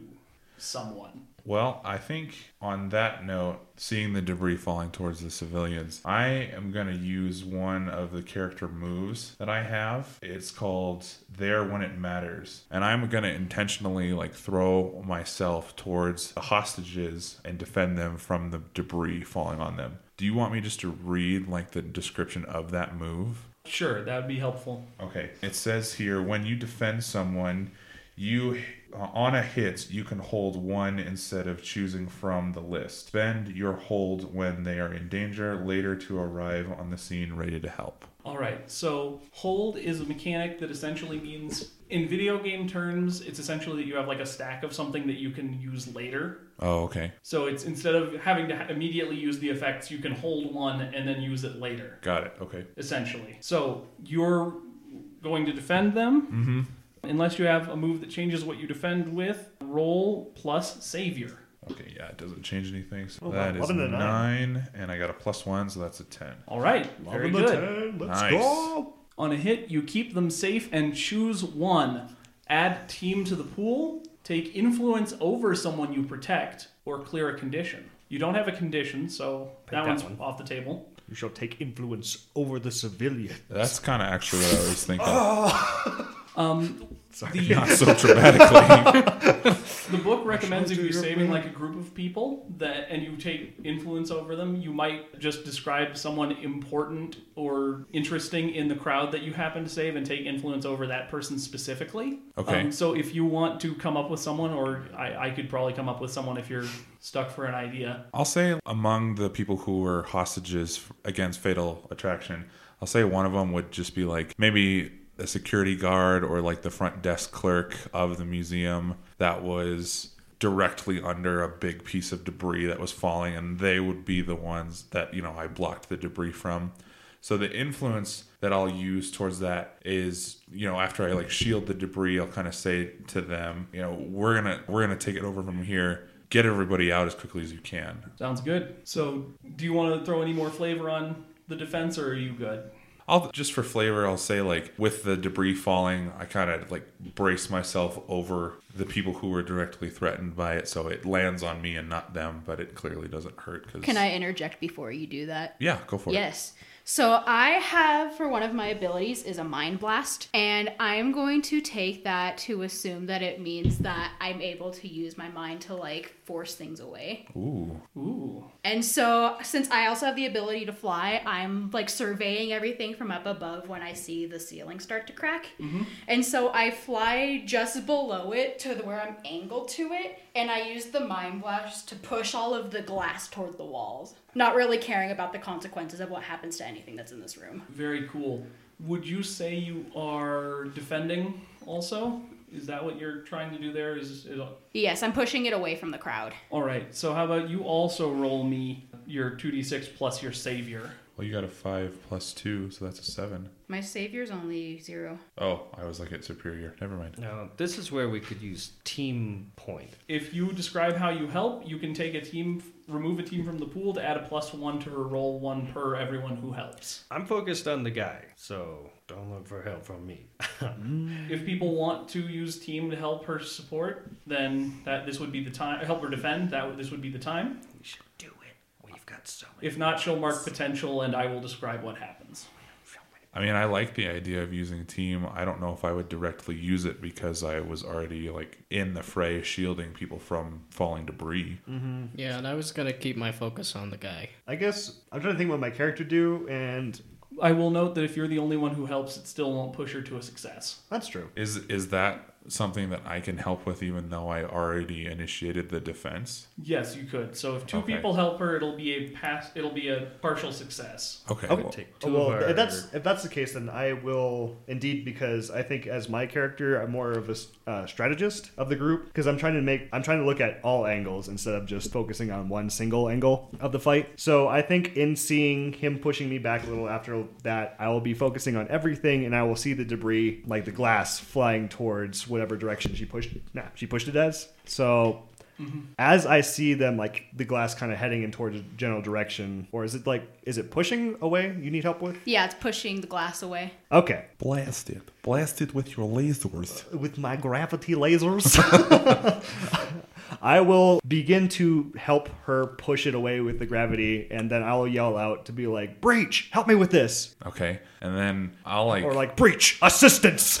Someone. Well, I think on that note, seeing the debris falling towards the civilians, I am going to use one of the character moves that I have. It's called There When It Matters. And I'm going to intentionally like throw myself towards the hostages and defend them from the debris falling on them. Do you want me just to read like the description of that move? Sure, that would be helpful. Okay. It says here when you defend someone, you uh, on a hit you can hold one instead of choosing from the list. Spend your hold when they are in danger, later to arrive on the scene ready to help. All right, so hold is a mechanic that essentially means, in video game terms, it's essentially that you have like a stack of something that you can use later. Oh, okay. So it's instead of having to ha- immediately use the effects, you can hold one and then use it later, Got it. Okay. essentially. So you're going to defend them. Mm-hmm. Unless you have a move that changes what you defend with, roll plus savior. Okay, yeah, it doesn't change anything. So Oh, that wow. is nine. nine, and I got a plus one, so that's a ten. All right, very the good. 10. Let's Nice. go. On a hit, you keep them safe and choose one. Add team to the pool, take influence over someone you protect, or clear a condition. You don't have a condition, so Pick that that one's one. off the table. You shall take influence over the civilian. That's kind of actually what I was thinking. Um, Sorry. the, Not so dramatically. the book recommends if you're saving like a group of people that and you take influence over them, you might just describe someone important or interesting in the crowd that you happen to save and take influence over that person specifically. Okay. Um, so if you want to come up with someone, or I, I could probably come up with someone if you're stuck for an idea. I'll say among the people who were hostages against Fatal Attraction, I'll say one of them would just be like maybe a security guard or like the front desk clerk of the museum that was directly under a big piece of debris that was falling and they would be the ones that you know I blocked the debris from. So the influence that I'll use towards that is, you know, after I like shield the debris, I'll kind of say to them, you know, we're gonna we're gonna take it over from here. get everybody out as quickly as you can. Sounds good. So, do you want to throw any more flavor on the defense, or are you good? I'll just for flavor, I'll say like with the debris falling, I kind of like brace myself over the people who were directly threatened by it, so it lands on me and not them, but it clearly doesn't hurt. Cause Can I interject before you do that? Yeah, go for it. Yes. So I have for one of my abilities is a mind blast, and I'm going to take that to assume that it means that I'm able to use my mind to like force things away. Ooh, Ooh. And so since I also have the ability to fly, I'm like surveying everything from up above when I see the ceiling start to crack. Mm-hmm. And so I fly just below it to the, where I'm angled to it, and I use the mind blast to push all of the glass toward the walls. Not really caring about the consequences of what happens to anything that's in this room. Very cool. Would you say you are defending also? Is that what you're trying to do there? Is, is Yes, I'm pushing it away from the crowd. all right. So how about you also roll me your two d six plus your savior? Well, you got a five plus two, so that's a seven. My savior's only zero. Oh, I was like at superior. Never mind. Now, this is where we could use team point. If you describe how you help, you can take a team, remove a team from the pool to add a plus one to her roll one per everyone who helps. I'm focused on the guy, so don't look for help from me. Mm. If people want to use team to help her support, then that this would be the time. Help her defend. That this would be the time. we should do it. We've got so many. If not, she'll mark potential, and I will describe what happens. I mean, I like the idea of using team. I don't know if I would directly use it because I was already like in the fray, shielding people from falling debris. Mm-hmm. Yeah, and I was gonna keep my focus on the guy. I guess I'm trying to think what my character do, and I will note that if you're the only one who helps, it still won't push her to a success. that's true. Is is that something that I can help with, even though I already initiated the defense? Yes, you could. So if two Okay. people help her, it'll be a pass. It'll be a partial success. Okay. Okay. well- Take two Oh, well, of our... if that's if that's the case, then I will indeed because I think as my character, I'm more of a uh, strategist of the group because I'm trying to make I'm trying to look at all angles instead of just focusing on one single angle of the fight. So I think in seeing him pushing me back a little after that, I will be focusing on everything, and I will see the debris like the glass flying towards whatever direction she pushed. Nah, she pushed it as. So mm-hmm. as I see them, like the glass kind of heading in towards a general direction, or is it like, is it pushing away? You need help with? Yeah, it's pushing the glass away. Okay. Blast it. Blast it with your lasers. With my gravity lasers, I will begin to help her push it away with the gravity, and then I'll yell out to be like, "Breach, help me with this," Okay. And then I'll like. or like, "Breach, assistance."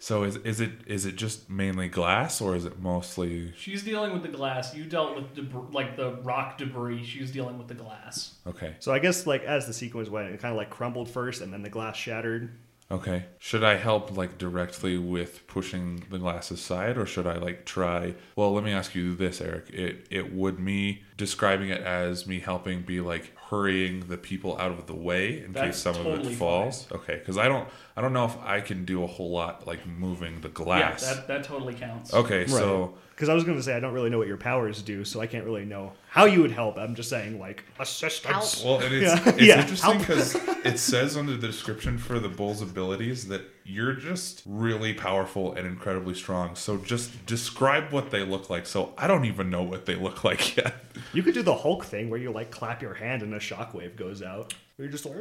so is is it is it just mainly glass or is it mostly? She's dealing with the glass. You dealt with debr- like the rock debris. She's dealing with the glass. Okay. so I guess like as the sequence went, it kind of like crumbled first, and then the glass shattered. Okay. Should I help like directly with pushing the glass aside or should I like try Well, let me ask you this, Eric. It it would me describing it as me helping be like hurrying the people out of the way in That's case some of it falls. Okay, cuz I don't I don't know if I can do a whole lot like moving the glass. Yeah, that, that totally counts. okay, so Because I was going to say I don't really know what your powers do, so I can't really know how you would help. I'm just saying like assistance. Well, and it's, Yeah. it's Yeah. interesting because it says under the description for the bull's abilities that you're just really powerful and incredibly strong. So just describe what they look like. So I don't even know what they look like yet. You could do the Hulk thing where you like clap your hand and a shockwave goes out. You're just like,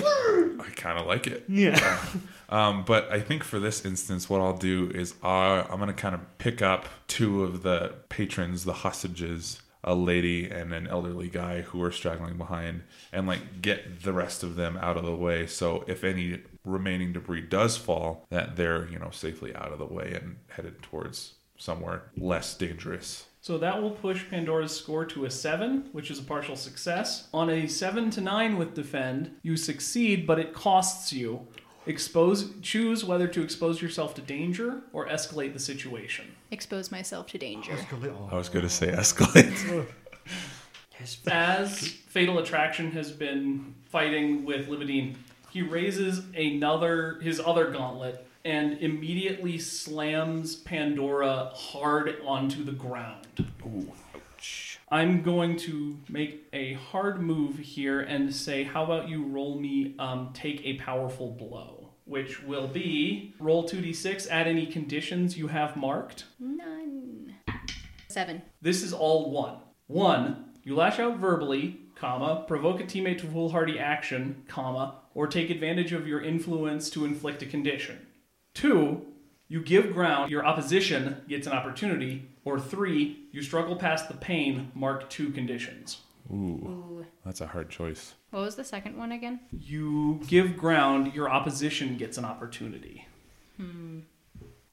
I kind of like it. yeah. Um, but I think for this instance, what I'll do is I'm going to kind of pick up two of the patrons, the hostages, a lady and an elderly guy who are straggling behind, and like get the rest of them out of the way. So if any remaining debris does fall, that they're you know safely out of the way and headed towards somewhere less dangerous. So that will push Pandora's score to a 7, which is a partial success. On a 7 to 9 with defend, you succeed, but it costs you. Expose choose whether to expose yourself to danger or escalate the situation. Expose myself to danger. I was going to say escalate. As Fatal Attraction has been fighting with Libidine, he raises another his other gauntlet and immediately slams Pandora hard onto the ground. I'm going to make a hard move here and say, how about you roll me um, take a powerful blow, which will be roll 2d6, add any conditions you have marked. None. Seven. This is all one. One, you lash out verbally, comma, provoke a teammate to foolhardy action, comma, or take advantage of your influence to inflict a condition. Two, you give ground, your opposition gets an opportunity. Or three, you struggle past the pain, mark two conditions. Ooh, Ooh. that's a hard choice. What was the second one again? You give ground, your opposition gets an opportunity. Hmm.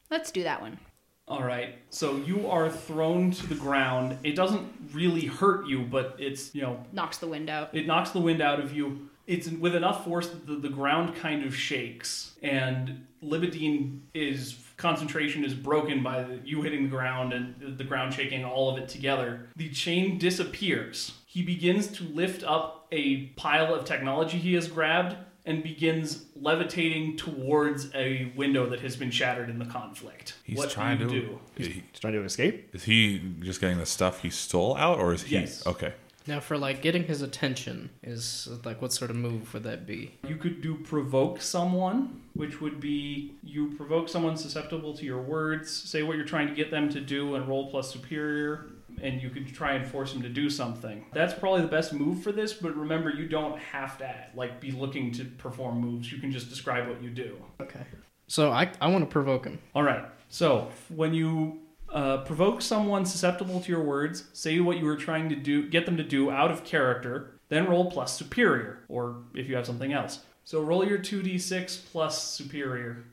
Let's do that one. All right. So you are thrown to the ground. It doesn't really hurt you, but it's, you know, Knocks the wind out. it knocks the wind out of you. It's with enough force that the, the ground kind of shakes, and Libidine is concentration is broken by the, you hitting the ground and the, the ground shaking, all of it together. The chain disappears. He begins to lift up a pile of technology he has grabbed and begins levitating towards a window that has been shattered in the conflict. He's what trying do you to. do? Is he, He's trying to escape. is he just getting the stuff he stole out, or is he? Yes. Okay. Now, for like getting his attention, is like what sort of move would that be? You could do provoke someone, which would be you provoke someone susceptible to your words, say what you're trying to get them to do, and roll plus superior, and you could try and force them to do something. That's probably the best move for this, but remember, you don't have to like be looking to perform moves. You can just describe what you do. Okay. So I I want to provoke him. All right. So when you uh, provoke someone susceptible to your words, say what you were trying to do, get them to do out of character, then roll plus superior, or if you have something else. So roll your 2d6 plus superior.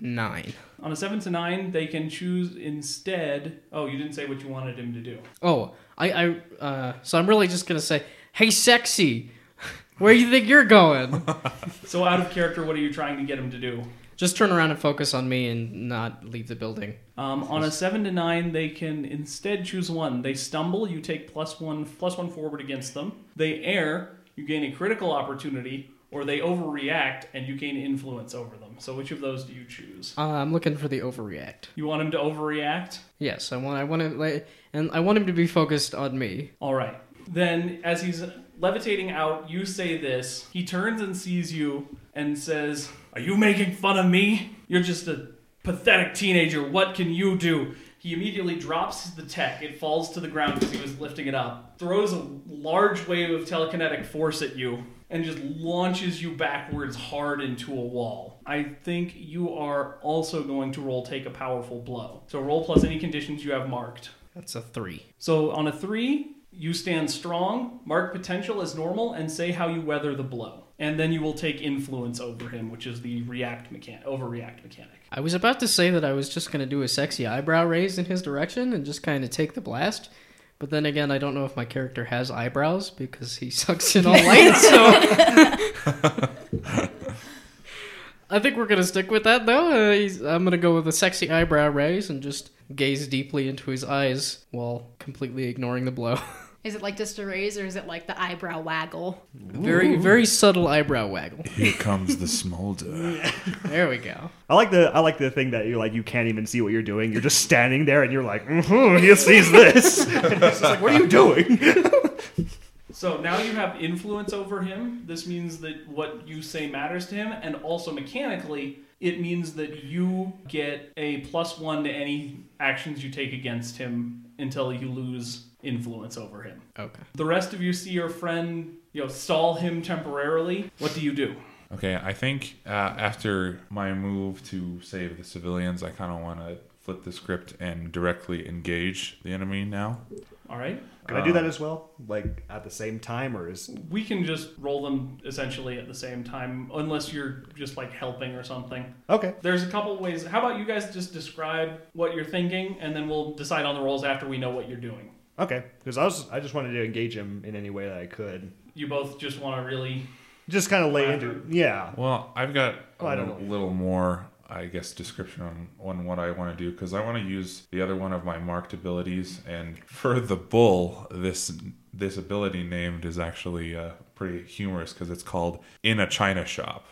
Nine. On a 7 to 9, they can choose instead. Oh, you didn't say what you wanted him to do. Oh, I I uh. So I'm really just gonna say, hey, sexy, where you think you're going? So out of character, what are you trying to get him to do? Just turn around and focus on me and not leave the building. Um, on a 7 to 9, they can instead choose one. They stumble, you take plus 1, plus 1 forward against them. They err, you gain a critical opportunity, or they overreact and you gain influence over them. So which of those do you choose? Uh, I'm looking for the overreact. You want him to overreact? Yes, I want I want to like, and I want him to be focused on me. All right. Then, as he's levitating out, you say this. He turns and sees you and says, Are you making fun of me? You're just a pathetic teenager. What can you do? He immediately drops the tech. It falls to the ground because he was lifting it up, throws a large wave of telekinetic force at you, and just launches you backwards hard into a wall. I think you are also going to roll take a powerful blow. So roll plus any conditions you have marked. That's a three. So on a three, you stand strong, mark potential as normal, and say how you weather the blow. And then you will take influence over him, which is the react mechanic, overreact mechanic. I was about to say that I was just gonna do a sexy eyebrow raise in his direction and just kind of take the blast. But then again, I don't know if my character has eyebrows because he sucks in all light. So I think we're gonna stick with that though. Uh, I'm gonna go with a sexy eyebrow raise and just gaze deeply into his eyes while completely ignoring the blow. Is it like just a raise or is it like the eyebrow waggle? very, very subtle eyebrow waggle. Here comes the smolder. There we go. I like the I like the thing that you're like you can't even see what you're doing. You're just standing there and you're like, mm-hmm, he sees this. and he's just like, what are you doing? So now you have influence over him. This means that what you say matters to him, and also mechanically, it means that you get a plus one to any actions you take against him until you lose influence over him. Okay. The rest of you see your friend, you know, stall him temporarily. What do you do? Okay, I think uh, after my move to save the civilians, I kind of want to flip the script and directly engage the enemy now. All right. Can I do that as well? Like at the same time, or is We can just roll them essentially at the same time, unless you're just like helping or something. okay? There's a couple ways. How about you guys just describe what you're thinking, and then we'll decide on the rolls after we know what you're doing. Okay, because I was I just wanted to engage him in any way that I could. You both just want to really. Just kind of lay into yeah. Well, I've got a Oh, don't little, know. little more, I guess, description on, on what I want to do because I want to use the other one of my marked abilities. And for the bull, this this ability named is actually uh, pretty humorous because it's called in a china shop.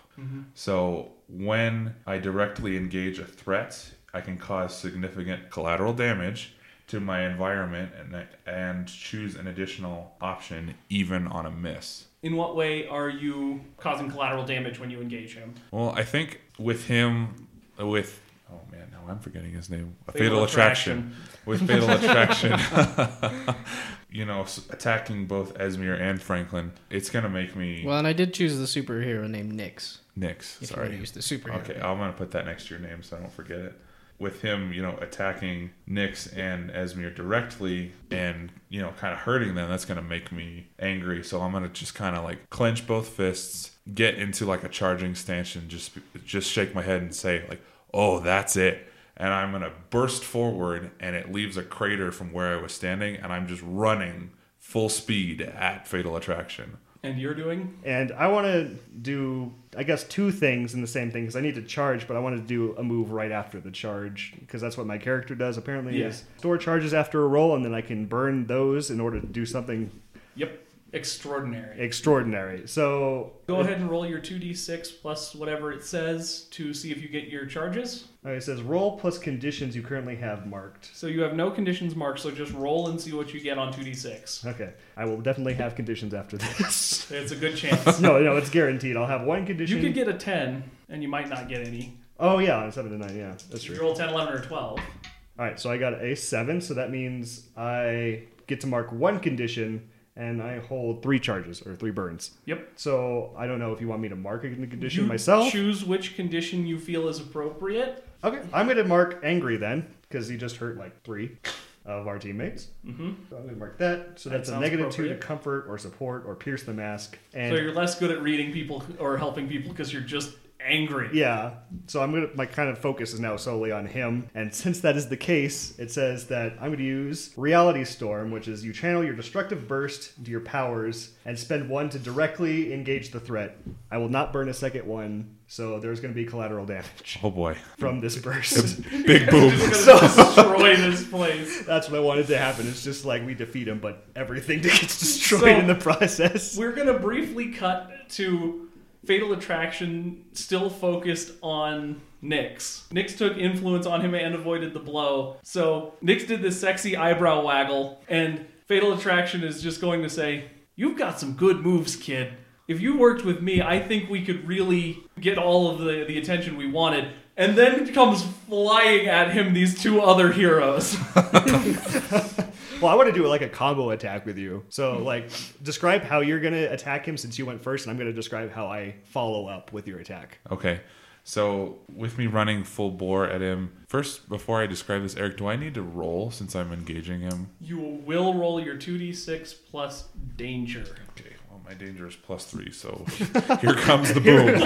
So when I directly engage a threat, I can cause significant collateral damage to my environment and and choose an additional option even on a miss. In what way are you causing collateral damage when you engage him? Well, I think with him, uh, with Oh man, now I'm forgetting his name. A Fatal fatal, attraction. With fatal attraction, you know, attacking both Esmir and Franklin, it's gonna make me Well, and I did choose the superhero named Nyx. Nyx. If you Sorry. use the superhero. Okay, I'm gonna put that next to your name so I don't forget it. With him, you know, attacking Nyx and Esmir directly and, you know, kind of hurting them, that's gonna make me angry. So I'm gonna just kind of like clench both fists, get into like a charging stance, and just just shake my head and say like, "Oh, that's it." And I'm gonna burst forward, and it leaves a crater from where I was standing, and I'm just running full speed at Fatal Attraction. And you're doing? And I want to do, I guess, two things in the same thing because I need to charge, but I want to do a move right after the charge because that's what my character does. Apparently, Yeah. is store charges after a roll, and then I can burn those in order to do something Yep. Extraordinary. extraordinary. So Go ahead and roll your 2d6 plus whatever it says to see if you get your charges. uh, it says roll plus conditions you currently have marked. So you have no conditions marked, so just roll and see what you get on 2d6. Okay, I will definitely have conditions after this. It's a good chance. no, no, it's guaranteed. I'll have one condition. You could get a 10, and you might not get any. oh yeah, on seven to nine. Yeah, that's true. You roll 10, 11, or 12. All right, so I got a seven, so that means I get to mark one condition, and I hold three charges or three burns. Yep. So I don't know if you want me to mark a condition You myself. choose which condition you feel is appropriate. Okay, I'm gonna mark angry then, because he just hurt like three of our teammates. hmm So I'm gonna mark that. So That that's a negative two to comfort or support or pierce the mask. And So you're less good at reading people or helping people because you're just angry. Yeah. So I'm gonna my kind of focus is now solely on him. And since that is the case, it says that I'm gonna use Reality Storm, which is you channel your destructive burst into your powers and spend one to directly engage the threat. I will not burn a second one, so there's gonna be collateral damage Oh boy, from this burst. big boom. Just gonna destroy this place. That's what I wanted to happen. It's just like we defeat him, but everything gets destroyed So- in the process. We're gonna briefly cut to Fatal Attraction, still focused on Nyx. Nyx took influence on him and avoided the blow. So Nyx did this sexy eyebrow waggle, and Fatal Attraction is just going to say, "You've got some good moves, kid. If you worked with me, I think we could really get all of the, the attention we wanted." And then comes flying at him these two other heroes. Well, I want to do it like a combo attack with you. So, like, describe how you're gonna attack him since you went first, and I'm gonna describe how I follow up with your attack. Okay. So with me running full bore at him, first before I describe this, Eric, do I need to roll since I'm engaging him? you will roll your 2d6 plus danger. Okay. Well, my danger is plus three, so here comes the boom.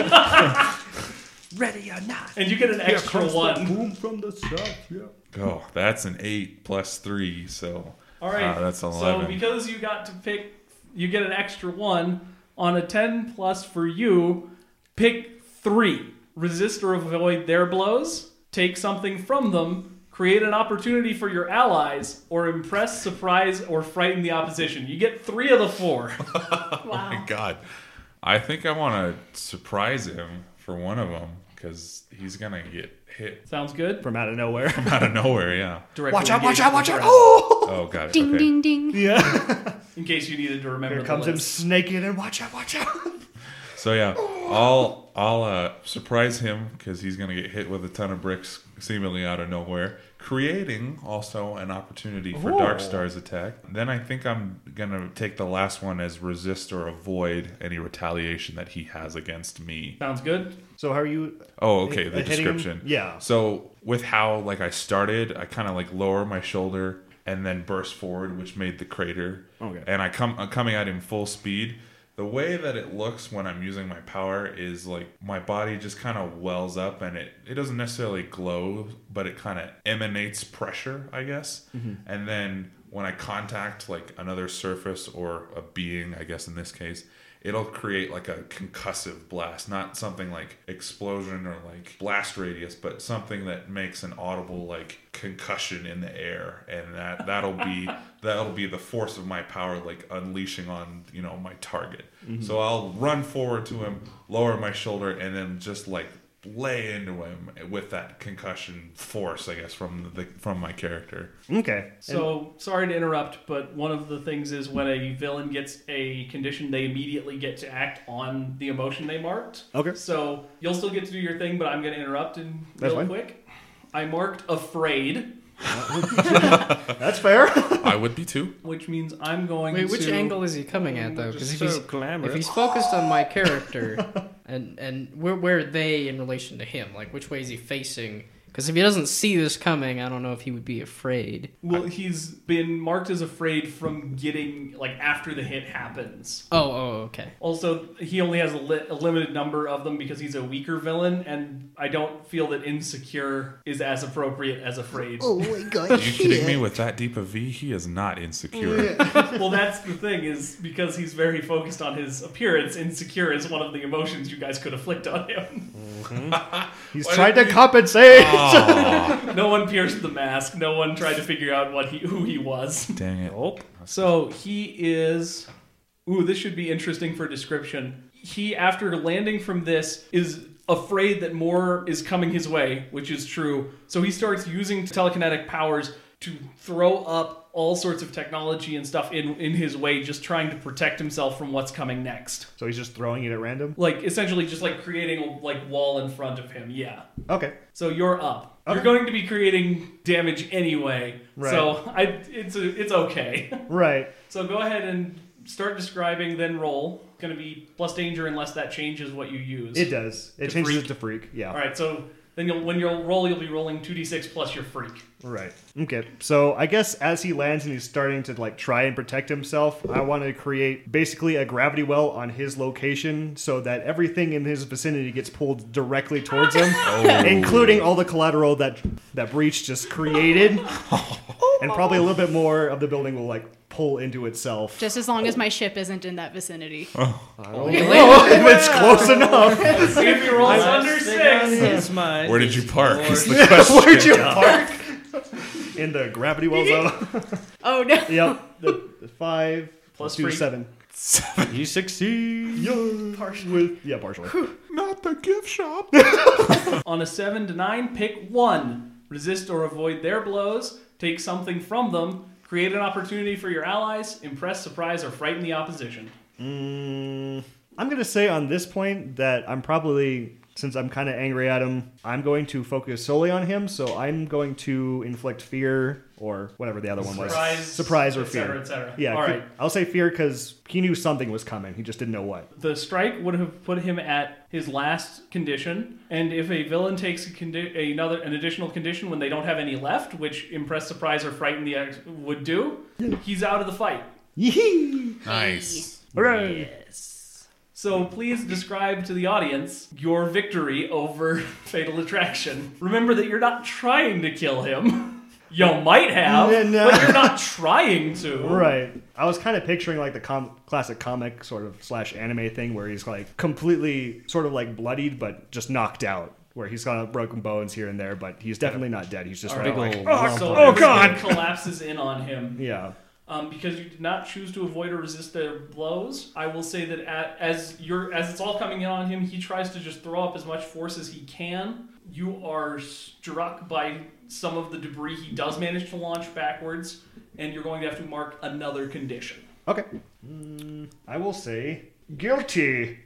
Ready or not? And you get an extra one. boom from the south. Yeah. Oh, that's an eight plus three, so All right. Ah, that's So because you got to pick, you get an extra one on a 10 plus for you. Pick three. Resist or avoid their blows. Take something from them. Create an opportunity for your allies, or impress, surprise, or frighten the opposition. You get three of the four. Oh my god. I think I want to surprise him for one of them because he's gonna get hit Sounds good. From out of nowhere. From out of nowhere. Yeah. Directly watch out! Watch out! Watch out! Oh! Oh, got it. Ding okay. ding ding. Yeah. In case you needed to remember. Here the comes him snaking and watch out! Watch out! So yeah, I'll I'll uh, surprise him because he's gonna get hit with a ton of bricks seemingly out of nowhere, creating also an opportunity for Ooh. Darkstar's attack. Then I think I'm gonna take the last one as resist or avoid any retaliation that he has against me. Sounds good. So how are you? Oh, okay, the uh, hitting description. Yeah. So with how like I started, I kind of like lower my shoulder and then burst forward, which made the crater. Okay. And I come I'm coming at him full speed. The way that it looks when I'm using my power is like my body just kind of wells up and it it doesn't necessarily glow, but it kind of emanates pressure, I guess. And then when I contact like another surface or a being, I guess in this case, it'll create like a concussive blast, not something like explosion or like blast radius, but something that makes an audible like concussion in the air, and that that'll be that'll be the force of my power like unleashing on you know my target. Mm-hmm. So I'll run forward to him, lower my shoulder, and then just like lay into him with that concussion force, I guess, from the from my character. Okay. So sorry to interrupt, but one of the things is when a villain gets a condition, they immediately get to act on the emotion they marked. Okay. So you'll still get to do your thing, but I'm going to interrupt and That's real fine. quick. I marked afraid, That's fair. I would be too. which means I'm going Wait, to. which angle is he coming at though? Because if so he's glamorous. if he's focused on my character, and and where where are they in relation to him? Like which way is he facing? Because if he doesn't see this coming, I don't know if he would be afraid. Well, he's been marked as afraid from getting like after the hit happens. Oh, oh, okay. Also, he only has a, li- a limited number of them because he's a weaker villain, and I don't feel that insecure is as appropriate as afraid. Oh my god. Are you kidding me? With that deep a V, he is not insecure. well, that's the thing is because he's very focused on his appearance. Insecure is one of the emotions you guys could afflict on him. Mm-hmm. He's Why trying to we- compensate. Aw, no one pierced the mask. No one tried to figure out what he who he was. dang it. Oh, So he is. Ooh, this should be interesting for description. He, after landing from this, is afraid that more is coming his way, which is true. So he starts using telekinetic powers to throw up all sorts of technology and stuff in, in his way, just trying to protect himself from what's coming next. so he's just throwing it at random. Like essentially, just like creating a like wall in front of him. Yeah. Okay. So you're up. You're going to be creating damage anyway. Right. So I, it's a, it's okay. Right. So go ahead and start describing, then roll. It's going to be plus danger unless that changes what you use. It does. It To changes freak. it to freak. Yeah. All right. So then you'll when you'll roll, you'll be rolling two d six plus your freak. Right. Okay. So I guess as he lands and he's starting to like try and protect himself, I want to create basically a gravity well on his location so that everything in his vicinity gets pulled directly towards him, oh. including all the collateral that that breach just created, and probably a little bit more of the building will like pull into itself. Just as long as my ship isn't in that vicinity. Oh, oh if it's close enough. See if you roll under on six. his. Where did you park? Is the Where'd you park? In the gravity well zone. Oh no. yep. The, the five Plus two freak. seven. You succeed. Yeah, with yeah, partially. Not the gift shop. On a seven to nine, pick one. Resist or avoid their blows. Take something from them. Create an opportunity for your allies. Impress, surprise, or frighten the opposition. Mm, I'm gonna say on this point that I'm probably since I'm kind of angry at him, I'm going to focus solely on him. So I'm going to inflict fear or whatever the other one was, Surprise, surprise or et cetera, fear. etc. cetera. Yeah, All fe- right. I'll say fear because he knew something was coming. He just didn't know what. The strike would have put him at his last condition, and if a villain takes a condi- another an additional condition when they don't have any left, which impress, surprise, or frighten the ex- would do, he's out of the fight. Yee! Nice. Hooray! So please describe to the audience your victory over Fatal Attraction. Remember that you're not trying to kill him. You might have, Yeah, no. but you're not trying to. Right. I was kind of picturing like the com- classic comic sort of slash anime thing where he's like completely sort of like bloodied but just knocked out. Where he's got broken bones here and there, but he's definitely not dead. He's just All right, right. like, Oh, So oh god! collapses in on him. Yeah. Um, because you did not choose to avoid or resist their blows, I will say that at, as you're as it's all coming in on him, he tries to just throw up as much force as he can. You are struck by some of the debris he does manage to launch backwards, and you're going to have to mark another condition. Okay. Mm, I will say guilty.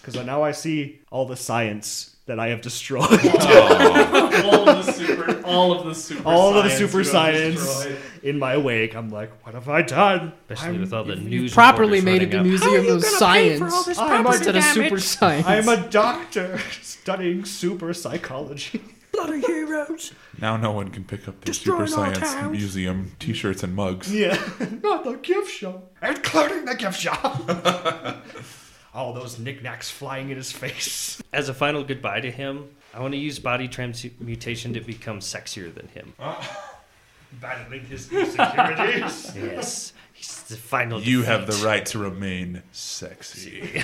Because now I see all the science that I have destroyed. all of the super, all of the super, all of the super science in my wake. I'm like, what have I done? Especially I'm, with all the You news properly made it running the. Museum of Science I'm instead a, of Super Science. I'm a doctor studying super psychology. Bloody heroes. Now no one can pick up the Destroying Super Science towns. Museum T-shirts and mugs. Yeah, not the gift shop, including the gift shop. All those knickknacks flying in his face. As a final goodbye to him, I want to use body transmutation to become sexier than him. Battling his insecurities. Yes, he's the final. You have the right to remain sexy.